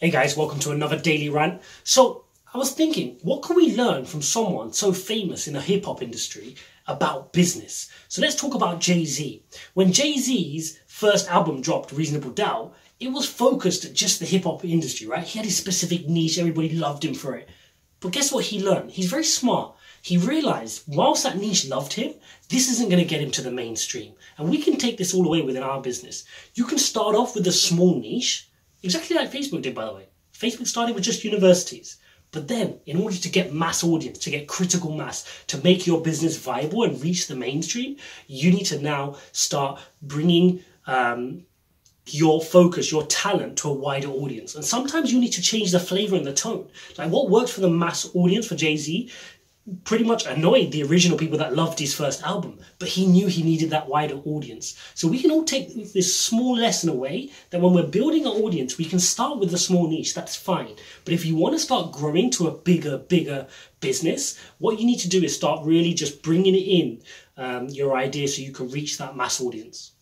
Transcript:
Hey guys, welcome to another daily rant. So, I was thinking, what can we learn from someone so famous in the hip hop industry about business? So, let's talk about Jay Z. When Jay Z's first album dropped, Reasonable Doubt, it was focused at just the hip hop industry, right? He had his specific niche, everybody loved him for it. But guess what he learned? He's very smart. He realized whilst that niche loved him, this isn't going to get him to the mainstream. And we can take this all away within our business. You can start off with a small niche, exactly like Facebook did, by the way. Facebook started with just universities. But then, in order to get mass audience, to get critical mass, to make your business viable and reach the mainstream, you need to now start bringing um, your focus, your talent to a wider audience. And sometimes you need to change the flavor and the tone. Like what works for the mass audience for Jay Z pretty much annoyed the original people that loved his first album, but he knew he needed that wider audience. So we can all take this small lesson away that when we're building an audience, we can start with a small niche, that's fine. But if you want to start growing to a bigger, bigger business, what you need to do is start really just bringing it in um, your idea so you can reach that mass audience.